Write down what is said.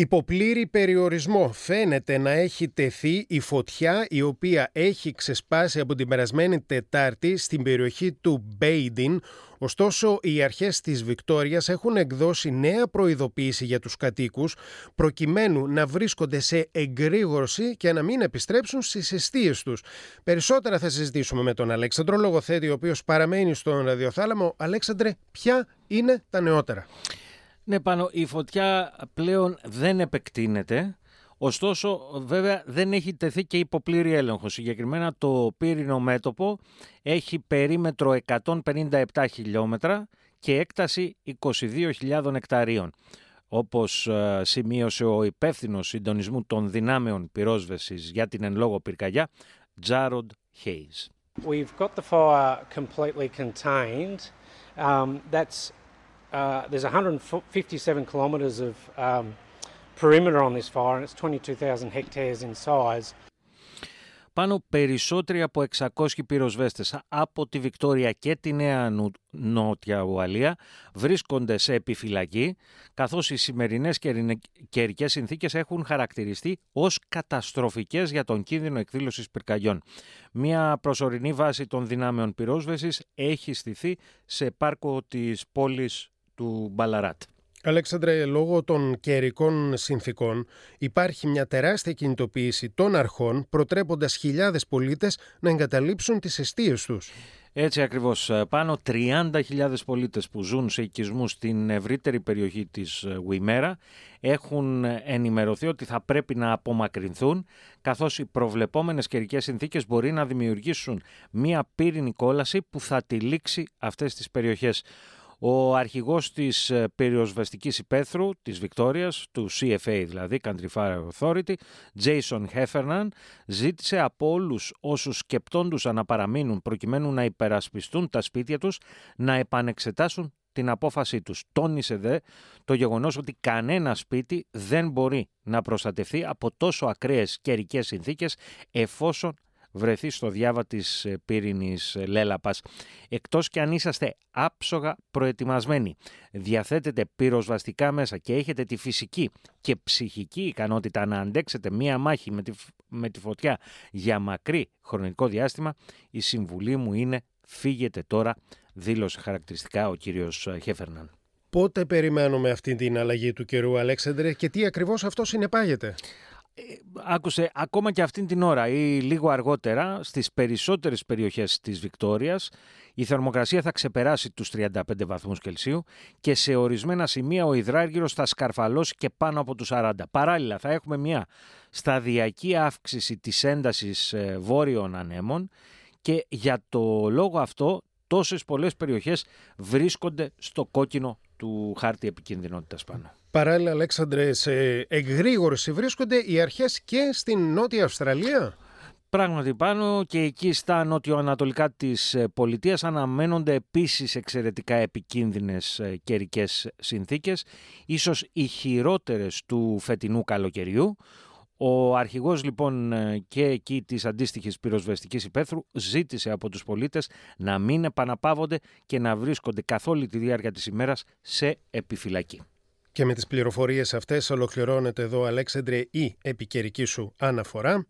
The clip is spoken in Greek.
Υποπλήρη περιορισμό φαίνεται να έχει τεθεί η φωτιά η οποία έχει ξεσπάσει από την περασμένη Τετάρτη στην περιοχή του Μπέιντιν. Ωστόσο, οι αρχές της Βικτόριας έχουν εκδώσει νέα προειδοποίηση για τους κατοίκους προκειμένου να βρίσκονται σε εγκρήγορση και να μην επιστρέψουν στις αιστείες τους. Περισσότερα θα συζητήσουμε με τον Αλέξανδρο Λογοθέτη, ο οποίος παραμένει στον ραδιοθάλαμο. Αλέξανδρε, ποια είναι τα νεότερα; Ναι, πάνω η φωτιά πλέον δεν επεκτείνεται. Ωστόσο, βέβαια, δεν έχει τεθεί και υποπλήρη έλεγχος. Συγκεκριμένα, το πύρινο μέτωπο έχει περίμετρο 157 χιλιόμετρα και έκταση 22.000 εκταρίων. Όπως ε, σημείωσε ο υπεύθυνος συντονισμού των δυνάμεων πυρόσβεσης για την εν λόγω πυρκαγιά, Τζάροντ Hayes. We've got the fire completely contained. Um, that's Uh, there's 157 kilometres of um, perimeter on this fire and it's 22,000 hectares in size. Πάνω περισσότεροι από 600 πυροσβέστες από τη Βικτόρια και τη Νέα Νότια Ουαλία βρίσκονται σε επιφυλακή, καθώς οι σημερινές καιρικές συνθήκες έχουν χαρακτηριστεί ως καταστροφικές για τον κίνδυνο εκδήλωσης πυρκαγιών. Μια προσωρινή βάση των δυνάμεων πυρόσβεσης έχει στηθεί σε πάρκο της πόλης του Μπαλαράτ. Αλέξανδρε, λόγω των καιρικών συνθήκων υπάρχει μια τεράστια κινητοποίηση των αρχών προτρέποντας χιλιάδες πολίτες να εγκαταλείψουν τις αιστείες τους. Έτσι ακριβώς, πάνω 30.000 πολίτες που ζουν σε οικισμούς στην ευρύτερη περιοχή της Γουιμέρα έχουν ενημερωθεί ότι θα πρέπει να απομακρυνθούν καθώς οι προβλεπόμενες καιρικές συνθήκες μπορεί να δημιουργήσουν μια πύρινη κόλαση που θα τυλίξει αυτές τις περιοχές. Ο αρχηγός της ε, περιοσβεστικής υπαίθρου της Βικτόριας, του CFA δηλαδή, Country Fire Authority, Jason Heffernan, ζήτησε από όλους όσους σκεπτόντουσαν να παραμείνουν προκειμένου να υπερασπιστούν τα σπίτια τους να επανεξετάσουν την απόφασή τους. Τόνισε δε το γεγονός ότι κανένα σπίτι δεν μπορεί να προστατευτεί από τόσο ακραίες καιρικές συνθήκες εφόσον βρεθεί στο διάβα της ε, πύρινης ε, λέλαπας. Εκτός και αν είσαστε άψογα προετοιμασμένοι, διαθέτετε πυροσβαστικά μέσα και έχετε τη φυσική και ψυχική ικανότητα να αντέξετε μία μάχη με τη, με τη φωτιά για μακρύ χρονικό διάστημα, η συμβουλή μου είναι φύγετε τώρα, δήλωσε χαρακτηριστικά ο κύριος ε, Χέφερναν. Πότε περιμένουμε αυτή την αλλαγή του καιρού, Αλέξανδρε, και τι ακριβώς αυτό συνεπάγεται; Ε, άκουσε ακόμα και αυτήν την ώρα ή λίγο αργότερα στις περισσότερες περιοχές της Βικτόριας η θερμοκρασία θα ξεπεράσει τους 35 βαθμούς Κελσίου και σε ορισμένα σημεία ο υδράργυρος θα σκαρφαλώσει και πάνω από τους 40. Παράλληλα θα έχουμε μια σταδιακή αύξηση της έντασης ε, βόρειων ανέμων και για το λόγο αυτό τόσες πολλές περιοχές βρίσκονται στο κόκκινο του χάρτη επικίνδυνοτητας πάνω. Παράλληλα, Αλέξανδρε, σε εγρήγορση βρίσκονται οι αρχές και στην Νότια Αυστραλία; Πράγματι πάνω και εκεί στα νότιο-ανατολικά της ε, πολιτείας αναμένονται επίσης εξαιρετικά επικίνδυνες ε, καιρικές συνθήκες, ίσως οι χειρότερες του φετινού καλοκαιριού. Ο αρχηγός λοιπόν ε, και εκεί της αντίστοιχης πυροσβεστικής υπαίθρου ζήτησε από τους πολίτες να μην επαναπαύονται και να βρίσκονται καθ' όλη τη διάρκεια της ημέρας σε επιφυλακή. Και με τις πληροφορίες αυτές ολοκληρώνεται εδώ Αλέξανδρε η επικαιρική σου αναφορά.